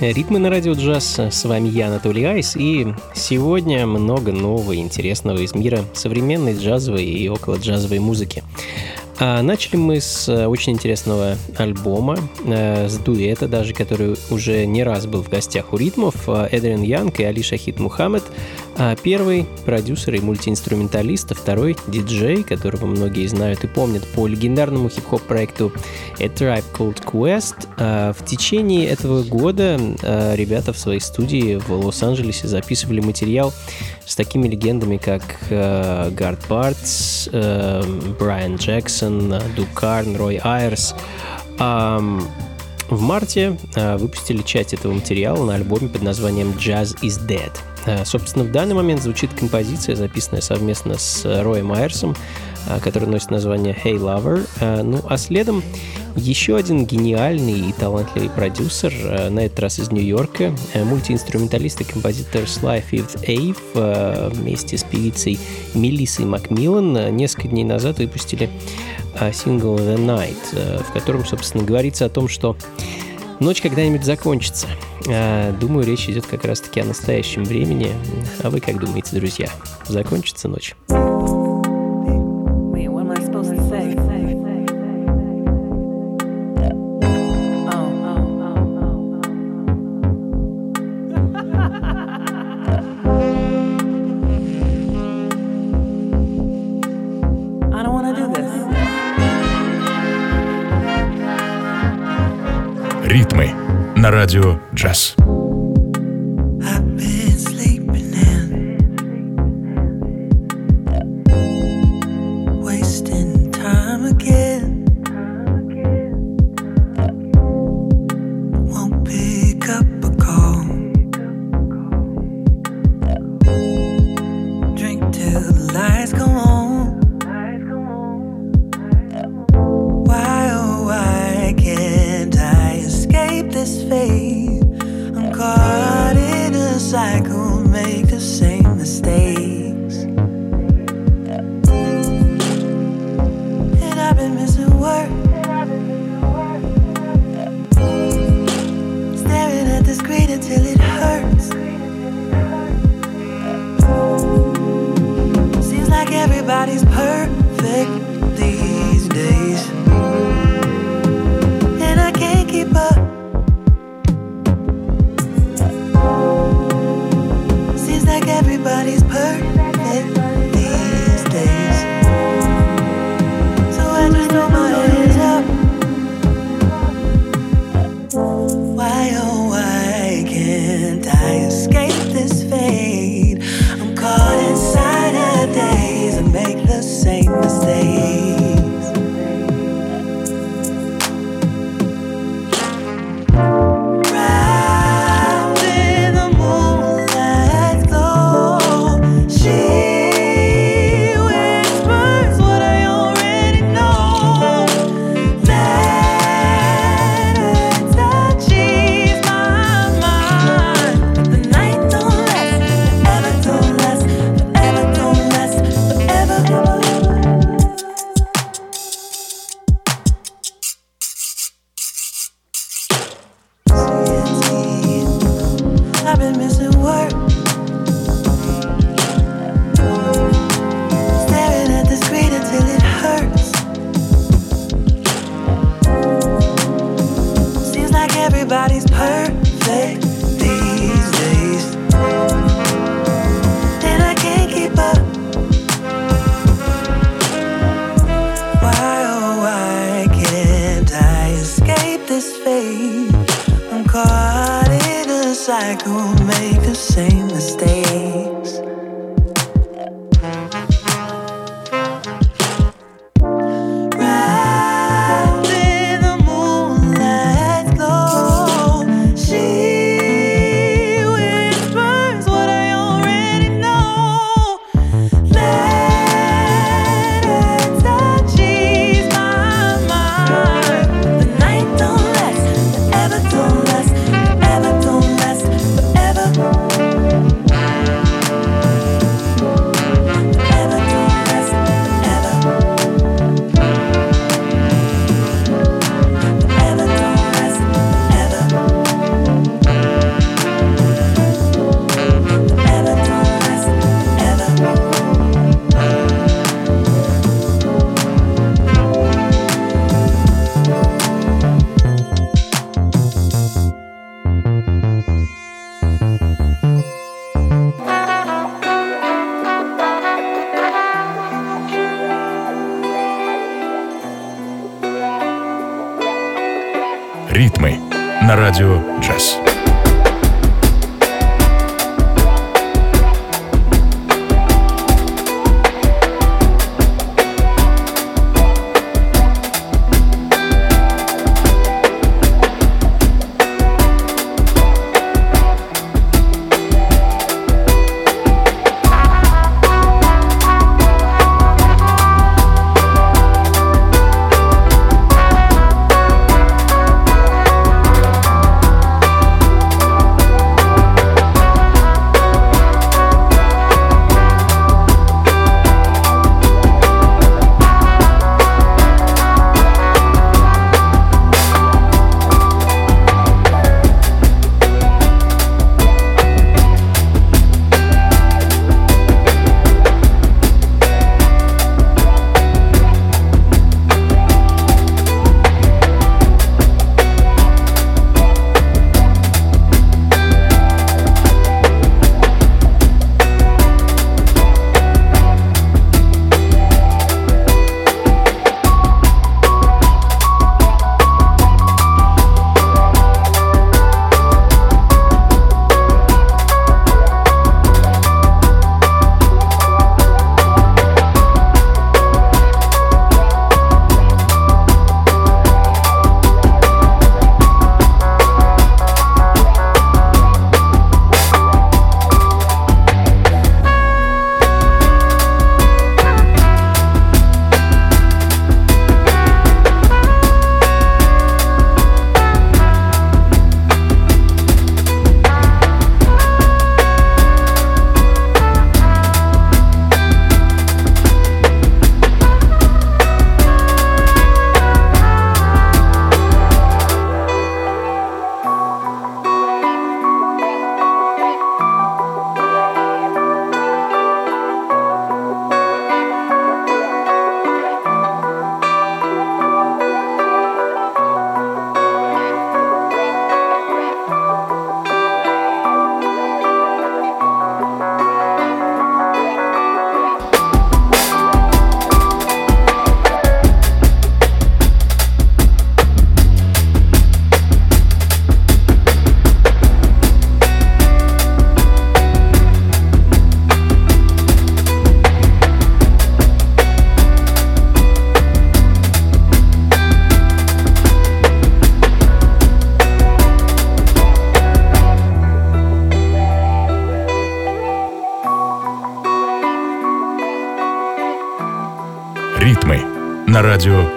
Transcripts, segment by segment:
Ритмы на радио джаз. С вами я, Анатолий Айс, и сегодня много нового и интересного из мира современной джазовой и около джазовой музыки. А начали мы с э, очень интересного альбома, э, с дуэта даже, который уже не раз был в гостях у ритмов, э, Эдриан Янг и Али Шахид Мухаммед. А первый – продюсер и мультиинструменталист, а второй – диджей, которого многие знают и помнят по легендарному хип-хоп проекту A Tribe Called Quest. А в течение этого года ребята в своей студии в Лос-Анджелесе записывали материал с такими легендами, как Гард Бартс, Брайан Джексон, Дукарн, Рой Айрс. В марте выпустили часть этого материала на альбоме под названием Jazz is Dead – собственно, в данный момент звучит композиция, записанная совместно с Роем Майерсом, э, которая носит название «Hey Lover». Э, ну, а следом еще один гениальный и талантливый продюсер, на этот раз из Нью-Йорка, мультиинструменталист и композитор Sly Fifth Ave вместе с певицей Мелиссой Макмиллан несколько дней назад выпустили сингл «The Night», в котором, собственно, говорится о том, что Ночь когда-нибудь закончится. А, думаю, речь идет как раз-таки о настоящем времени. А вы как думаете, друзья? Закончится ночь? Радио «Джаз». rádio. 아주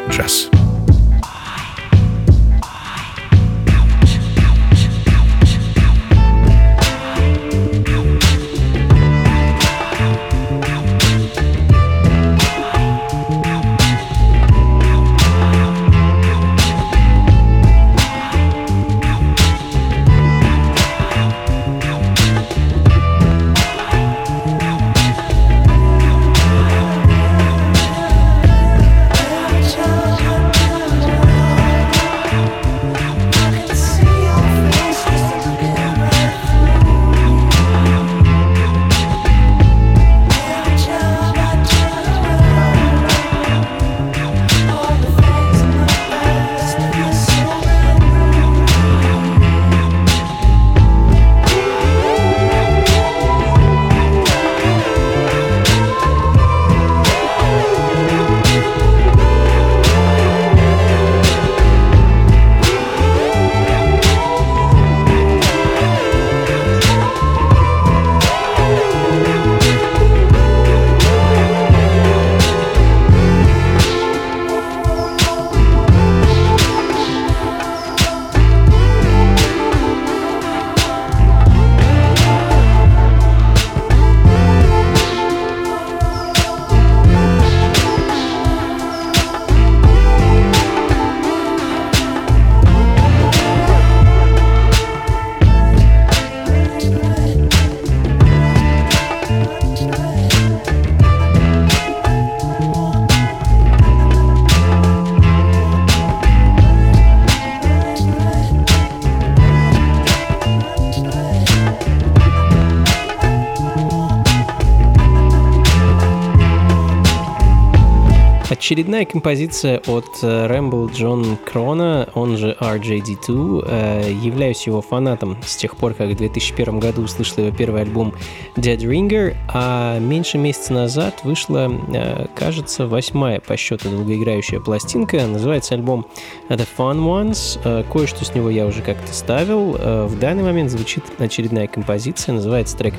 Очередная композиция от Рэмбл Джон Крона, он же RJD2. Э, являюсь его фанатом с тех пор, как в 2001 году услышал его первый альбом Dead Ringer, а меньше месяца назад вышла, э, кажется, восьмая по счету долгоиграющая пластинка. Называется альбом The Fun Ones. Э, кое-что с него я уже как-то ставил. В данный момент звучит очередная композиция, называется трек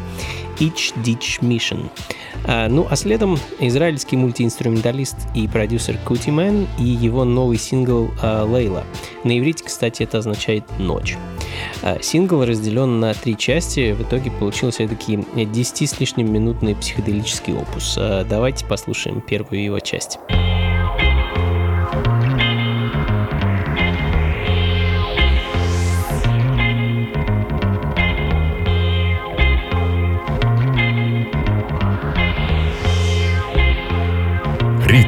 Each Ditch Mission. Ну, а следом израильский мультиинструменталист продюсер Kutiman и его новый сингл «Лейла». На иврите, кстати, это означает «ночь». Сингл разделен на три части, в итоге получился такой 10 с лишним минутный психоделический опус. Давайте послушаем первую его часть.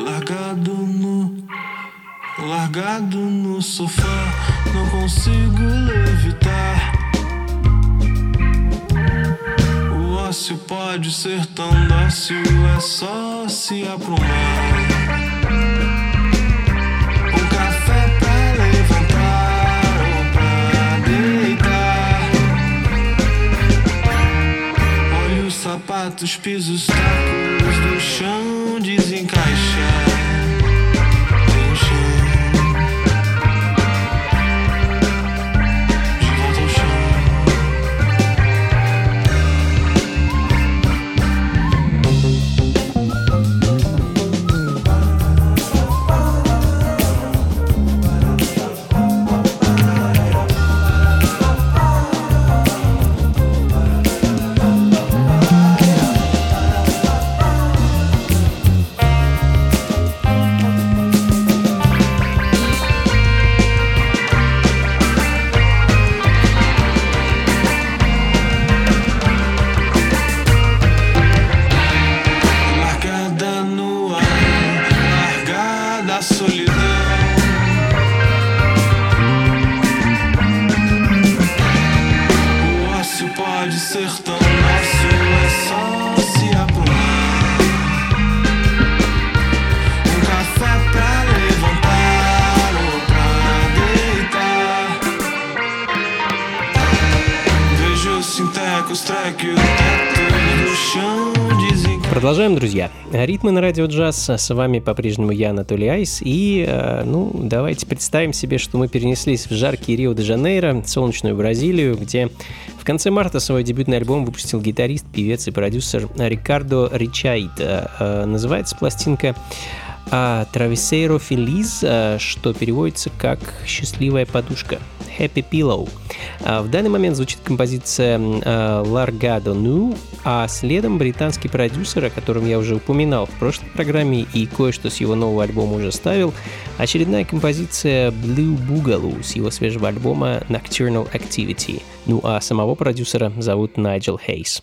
Largado no. Largado no sofá, não consigo levitar. O ócio pode ser tão dócil, é só se aprumar. Sapatos, pisos, tacos do chão desencaixar. Друзья. Ритмы на радио джаз. С вами по-прежнему я, Анатолий Айс. И, э, ну, давайте представим себе, что мы перенеслись в жаркий Рио-де-Жанейро, солнечную Бразилию, где в конце марта свой дебютный альбом выпустил гитарист, певец и продюсер Рикардо Ричайта. Э, Называется пластинка а Travesseiro Feliz, а, что переводится как «счастливая подушка» Happy Pillow. А, В данный момент звучит композиция а, Largado Nu, а следом британский продюсер, о котором я уже упоминал в прошлой программе и кое-что с его нового альбома уже ставил, очередная композиция Blue Boogaloo с его свежего альбома Nocturnal Activity. Ну а самого продюсера зовут Найджел Хейс.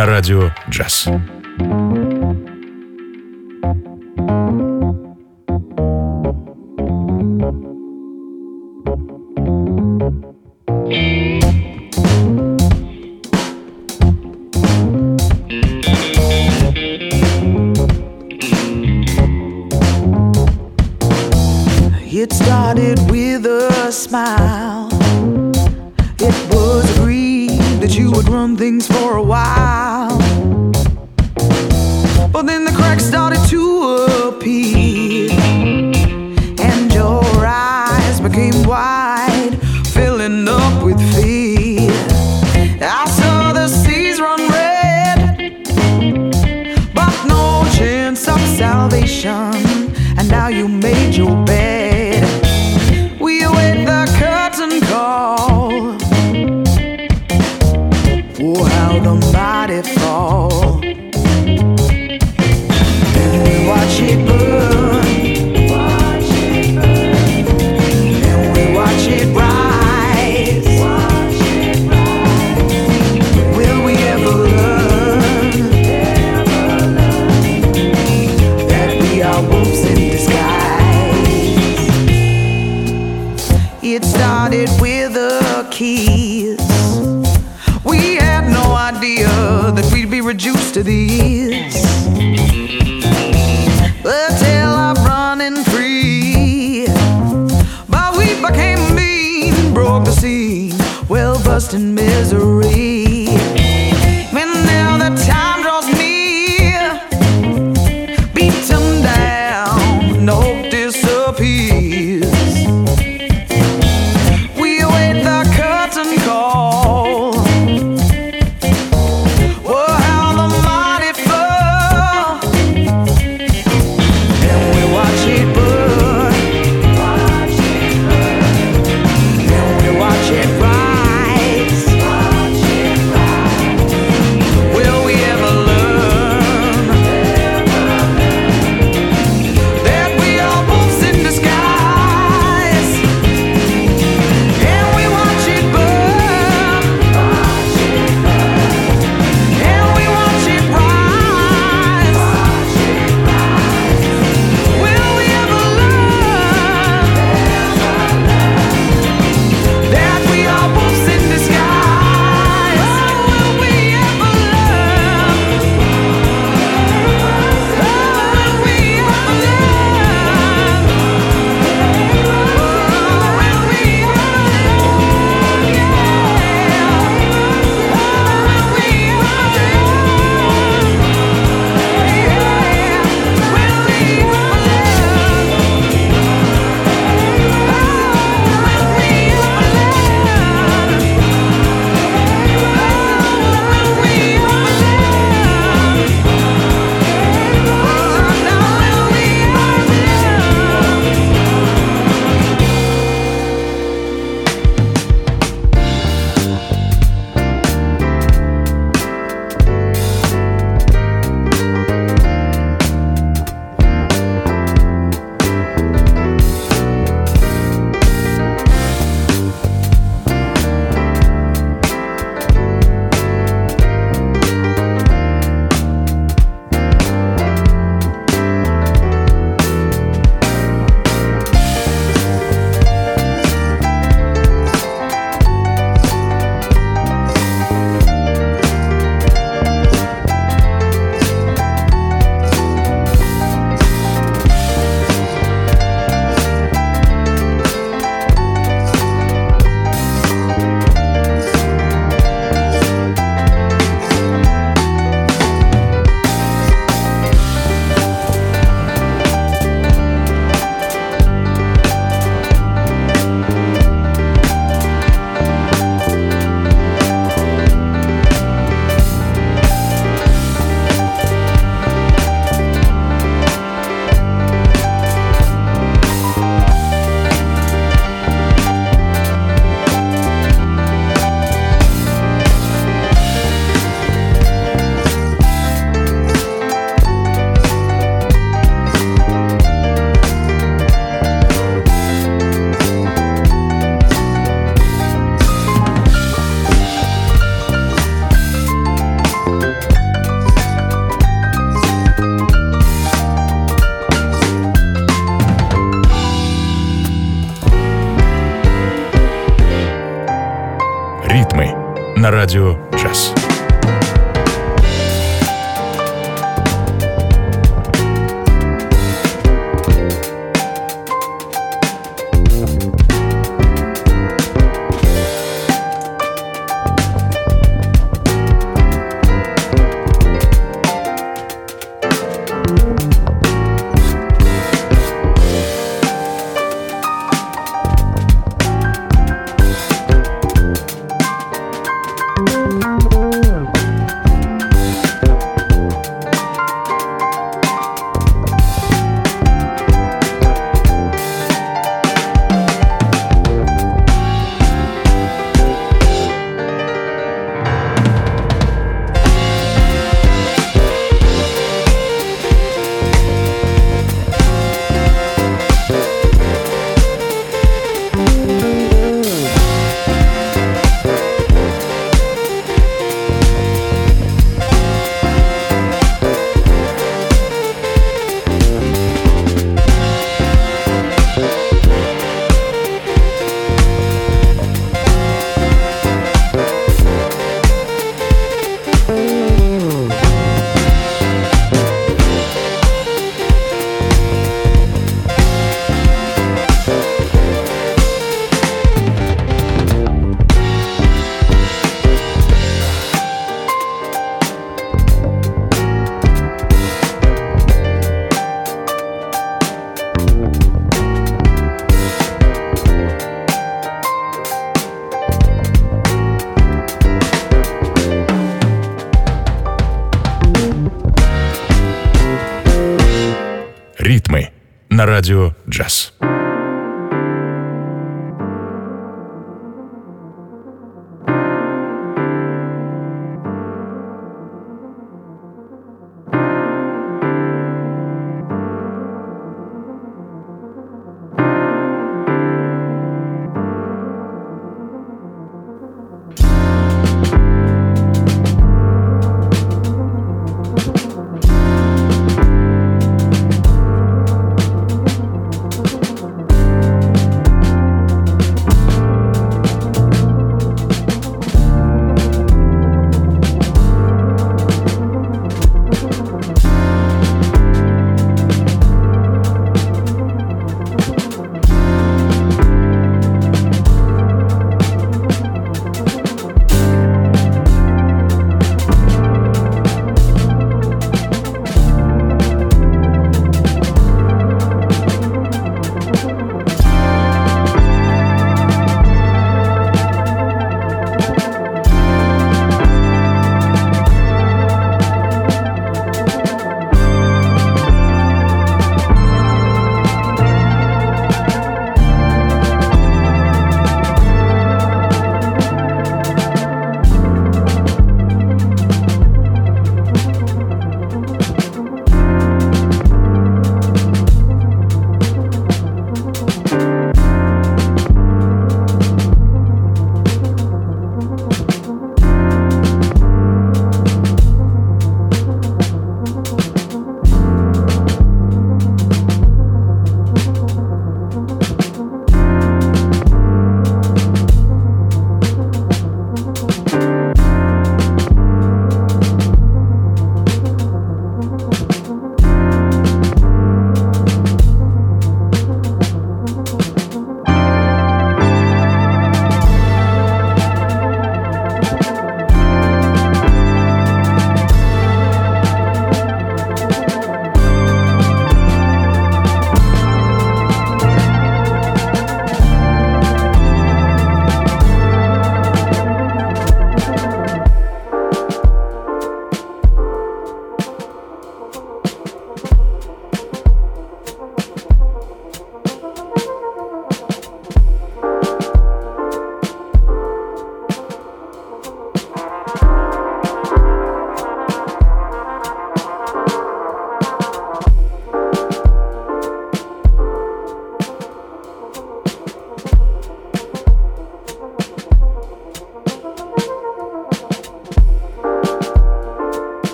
на радио джаз. It started with a smile. It was agreed that you would run things for a while. But then the cracks started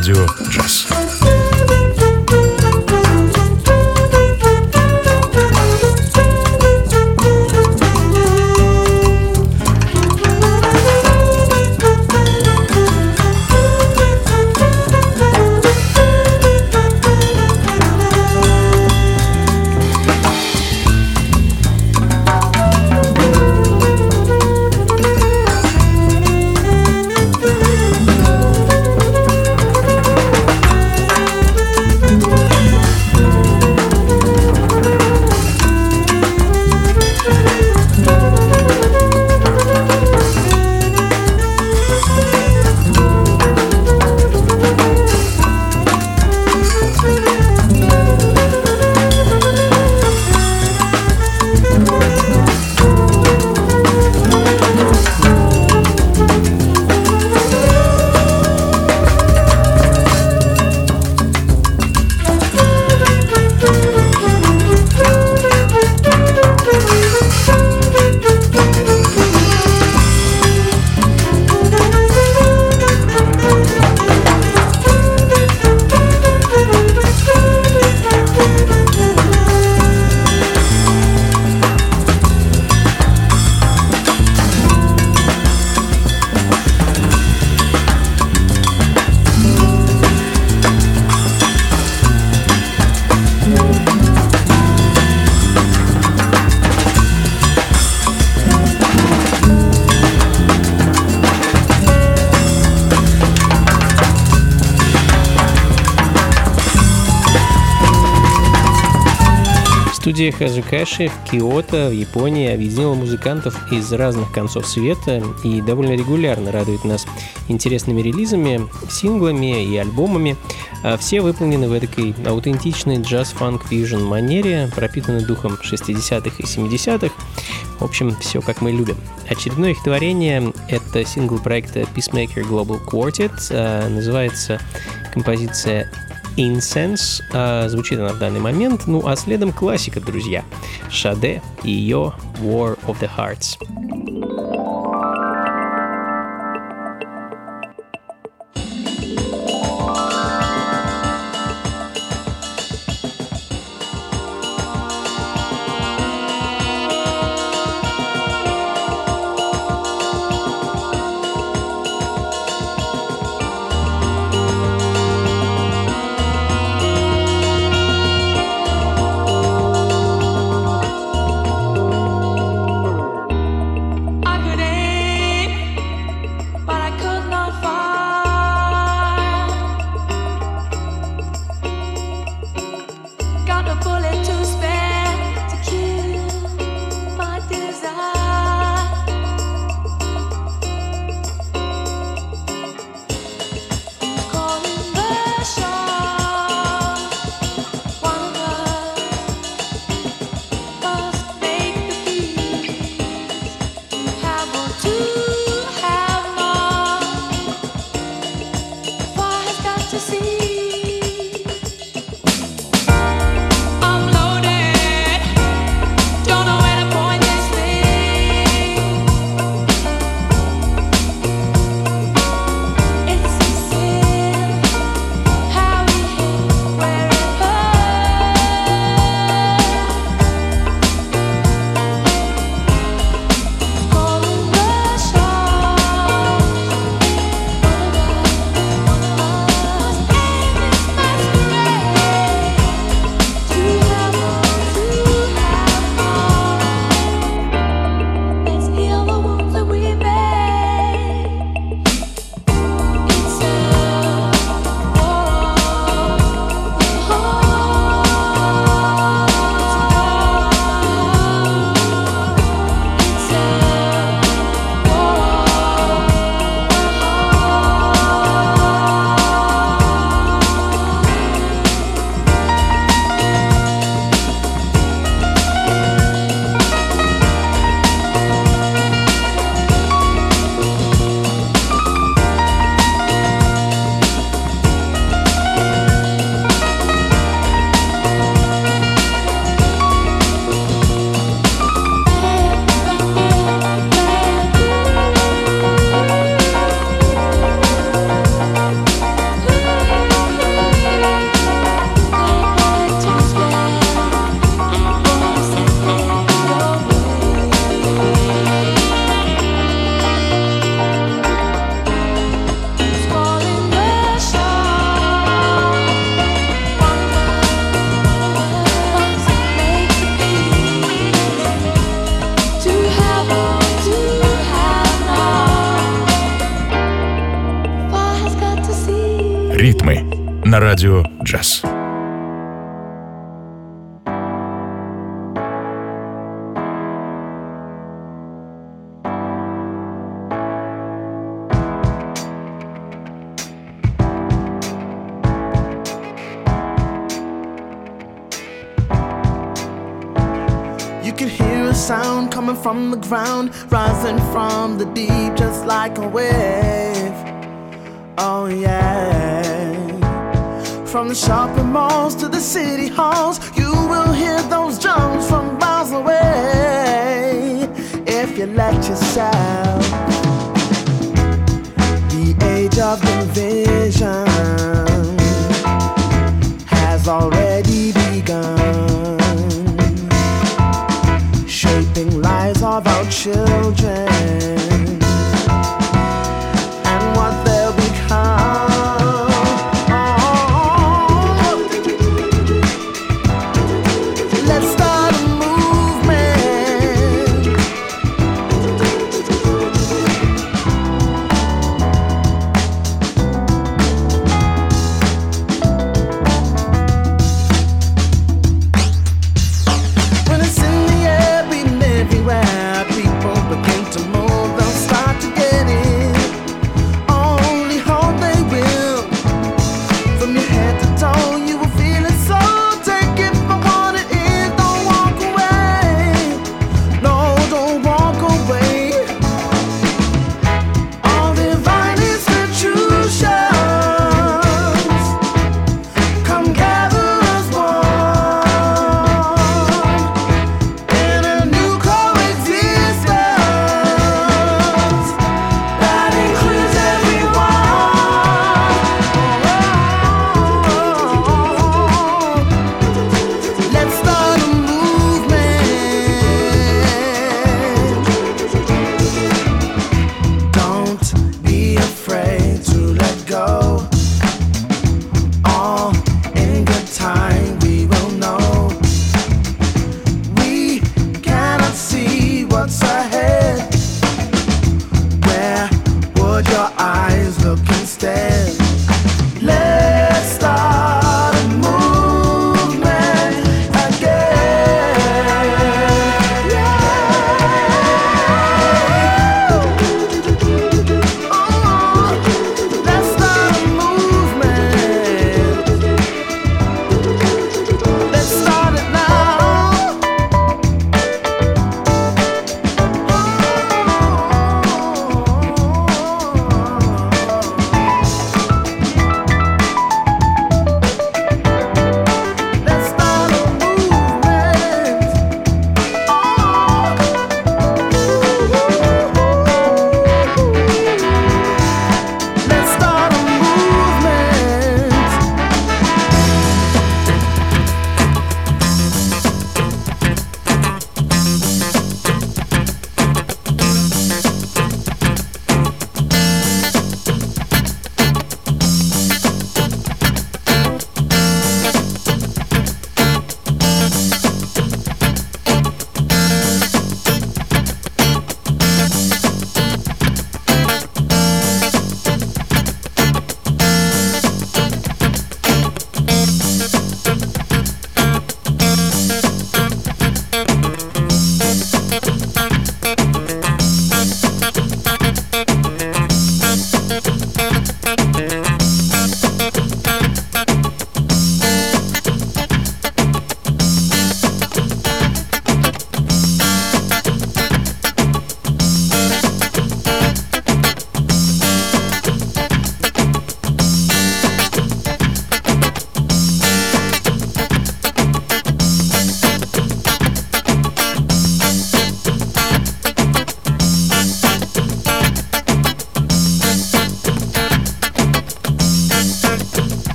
на Хазукаши в Киото, в Японии, объединила музыкантов из разных концов света и довольно регулярно радует нас интересными релизами, синглами и альбомами. А все выполнены в этой аутентичной джаз-фанк-фьюжн манере, пропитанной духом 60-х и 70-х. В общем, все как мы любим. Очередное их творение — это сингл проекта Peacemaker Global Quartet. А, называется композиция Incense. А, звучит она в данный момент. Ну а следом классика, друзья. Шаде и ее War of the Hearts. Children.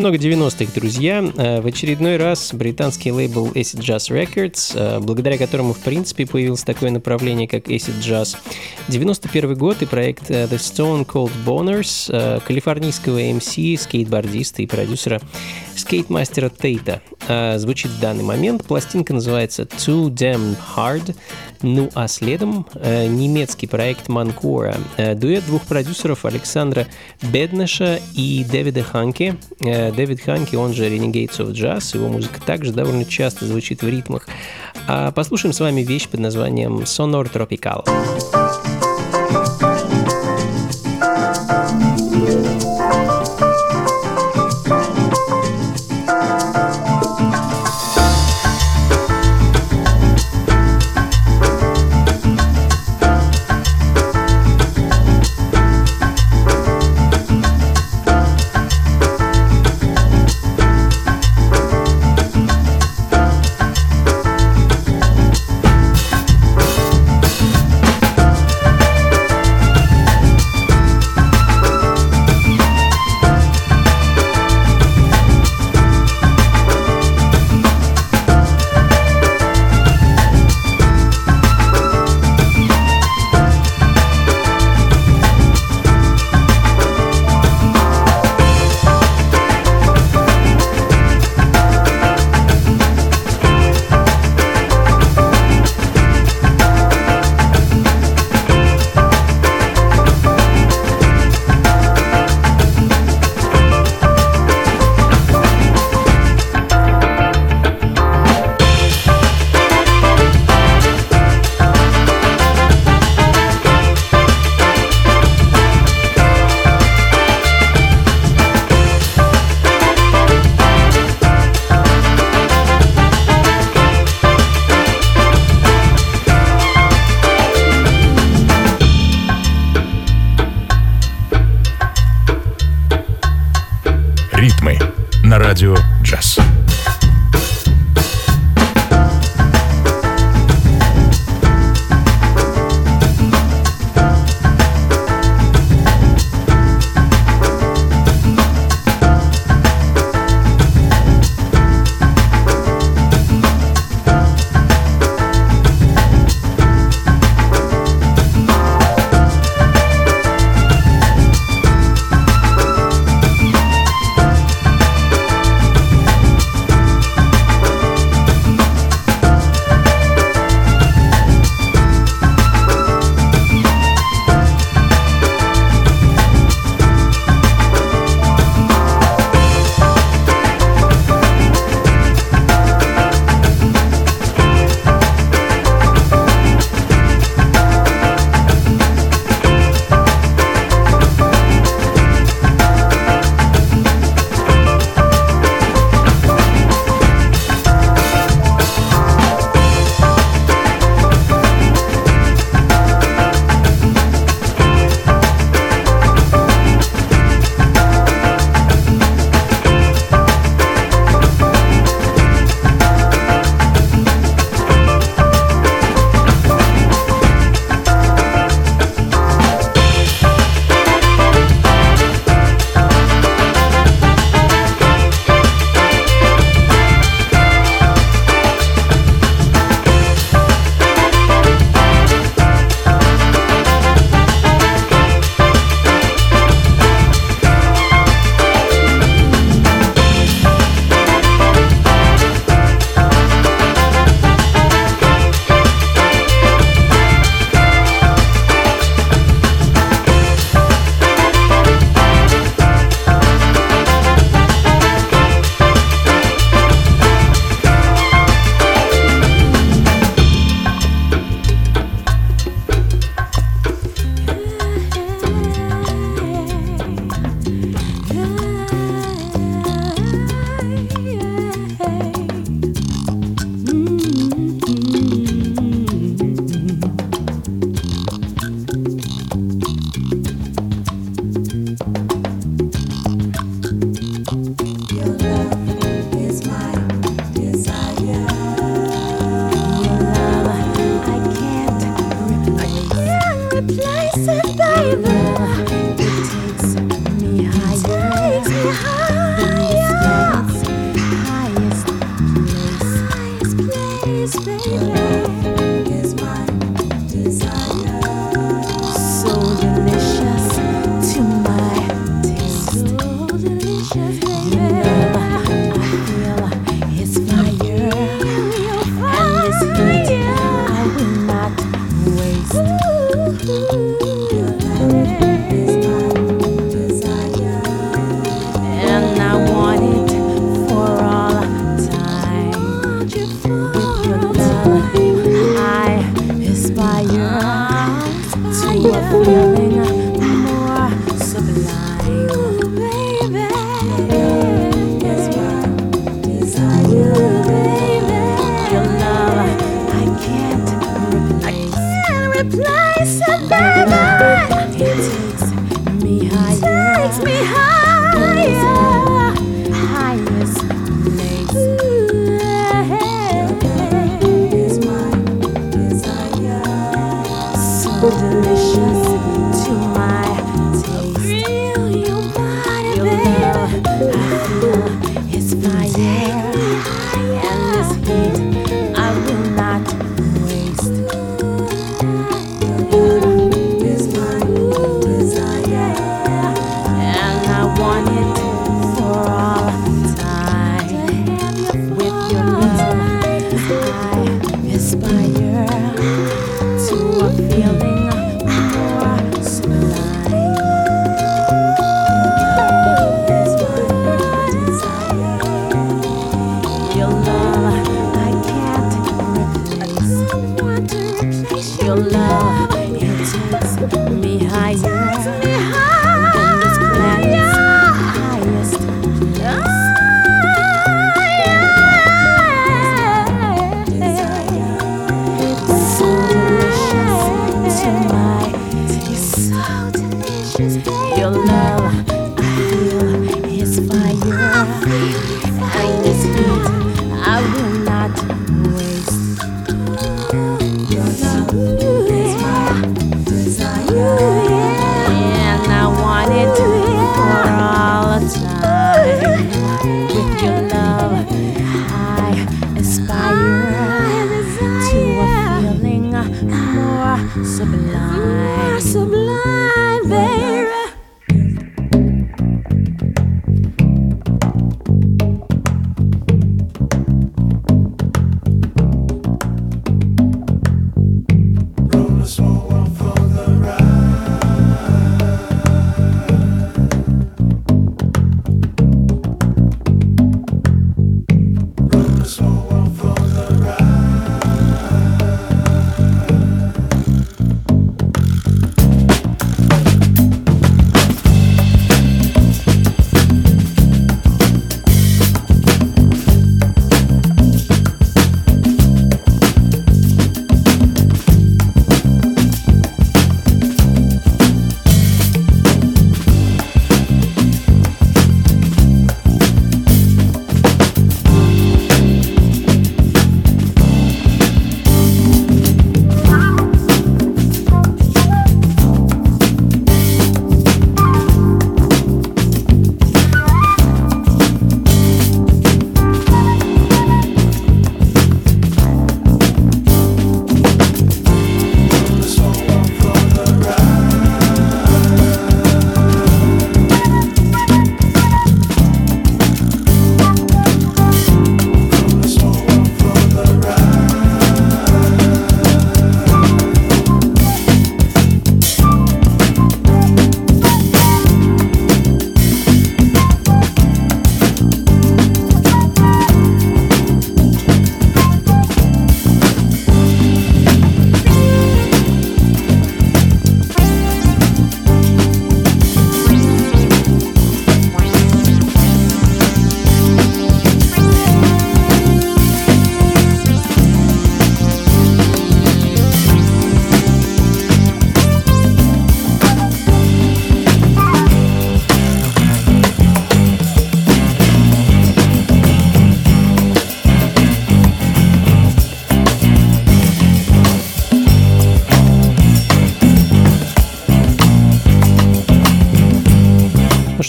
Немного 90-х, друзья. Э, в очередной раз британский лейбл Acid Jazz Records, э, благодаря которому, в принципе, появилось такое направление, как Acid Jazz. 91 год и проект э, The Stone Cold Boners, калифорнийского MC, скейтбордиста и продюсера скейтмастера Тейта. Звучит в данный момент. Пластинка называется Too Damn Hard. Ну а следом немецкий проект Манкора. Дуэт двух продюсеров Александра Беднеша и Дэвида Ханки. Дэвид Ханки, он же Renegades of Jazz, его музыка также довольно часто звучит в ритмах. А послушаем с вами вещь под названием Sonor Tropical.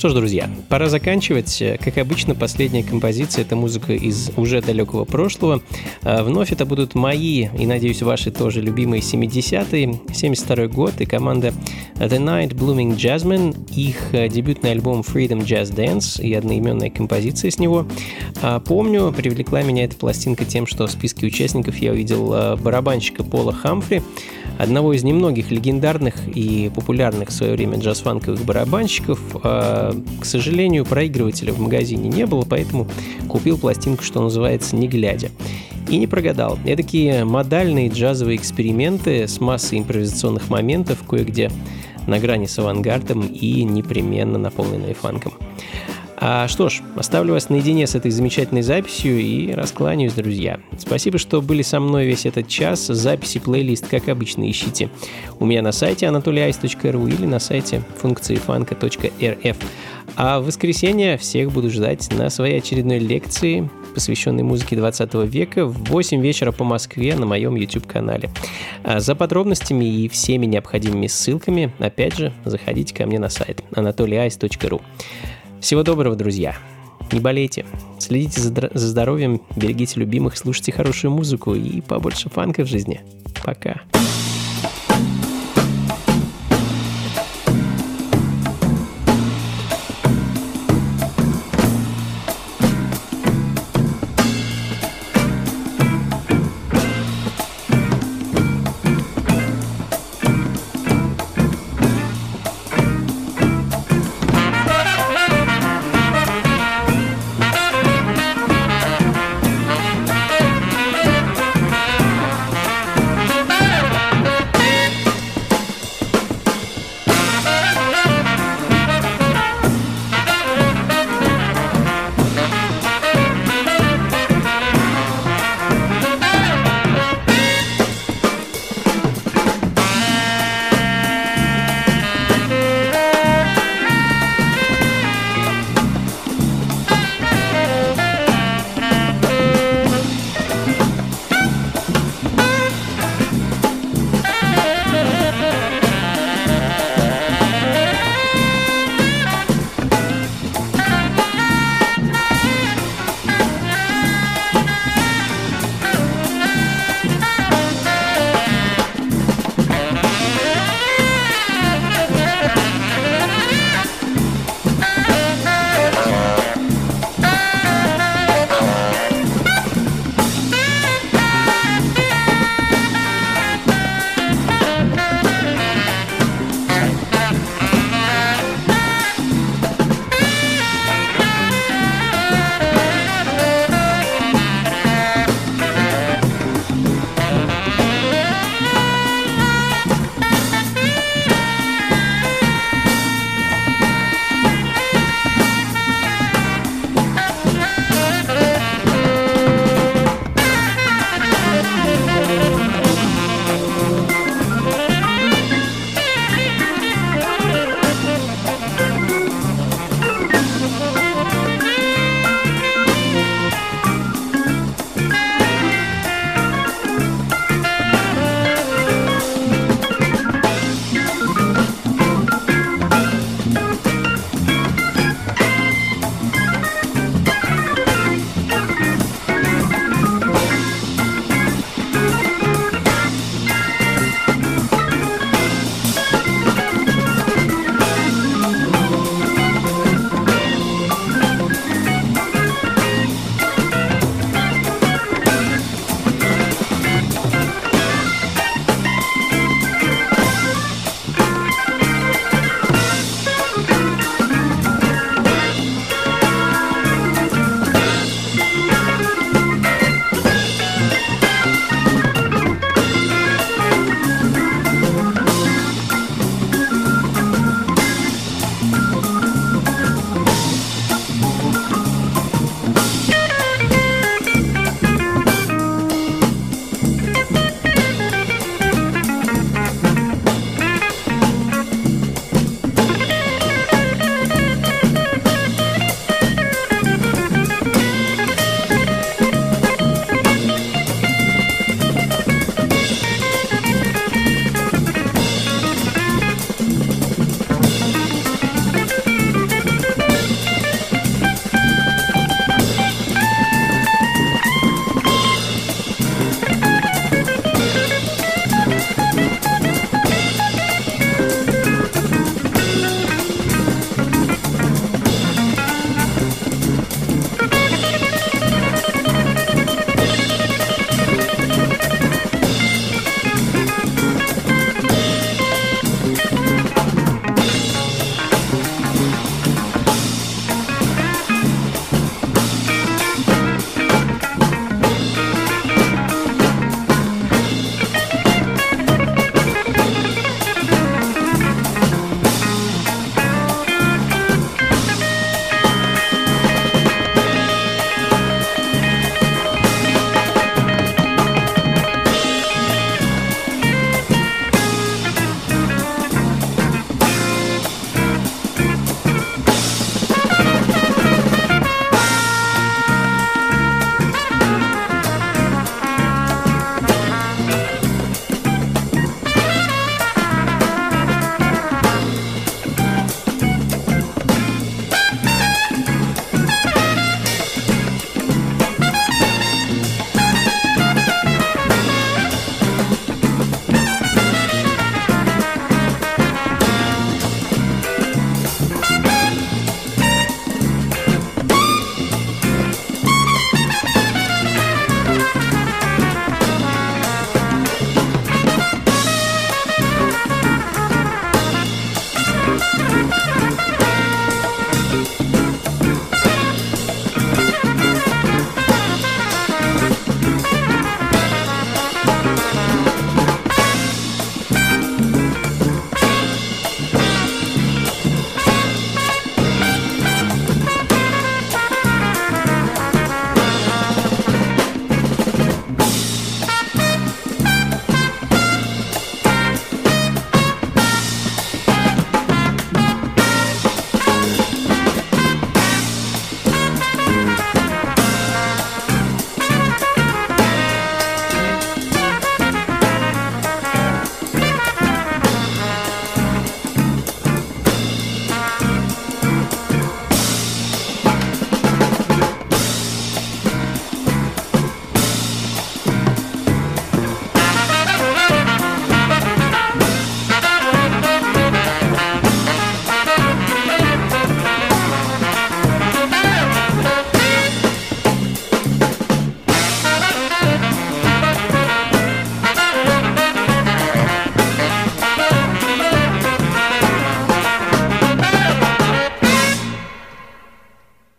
Что ж, друзья, пора заканчивать. Как обычно, последняя композиция — это музыка из уже далекого прошлого. А, вновь это будут мои и, надеюсь, ваши тоже любимые 70-е, 72 год и команда The Night Blooming Jasmine, их э, дебютный альбом Freedom Jazz Dance и одноименная композиция с него. А, помню, привлекла меня эта пластинка тем, что в списке участников я увидел барабанщика Пола Хамфри, одного из немногих легендарных и популярных в свое время джаз-фанковых барабанщиков. А, к сожалению, проигрывателя в магазине не было, поэтому купил пластинку, что называется, не глядя. И не прогадал. Это такие модальные джазовые эксперименты с массой импровизационных моментов, кое-где на грани с авангардом и непременно наполненные фанком. А что ж, оставлю вас наедине с этой замечательной записью и раскланяюсь, друзья. Спасибо, что были со мной весь этот час. Записи, плейлист, как обычно, ищите у меня на сайте anatolyice.ru или на сайте функции фанка.рф. А в воскресенье всех буду ждать на своей очередной лекции посвященный музыке 20 века, в 8 вечера по Москве на моем YouTube-канале. А за подробностями и всеми необходимыми ссылками, опять же, заходите ко мне на сайт anatolyice.ru. Всего доброго, друзья! Не болейте, следите за, за здоровьем, берегите любимых, слушайте хорошую музыку и побольше фанка в жизни. Пока. Пока.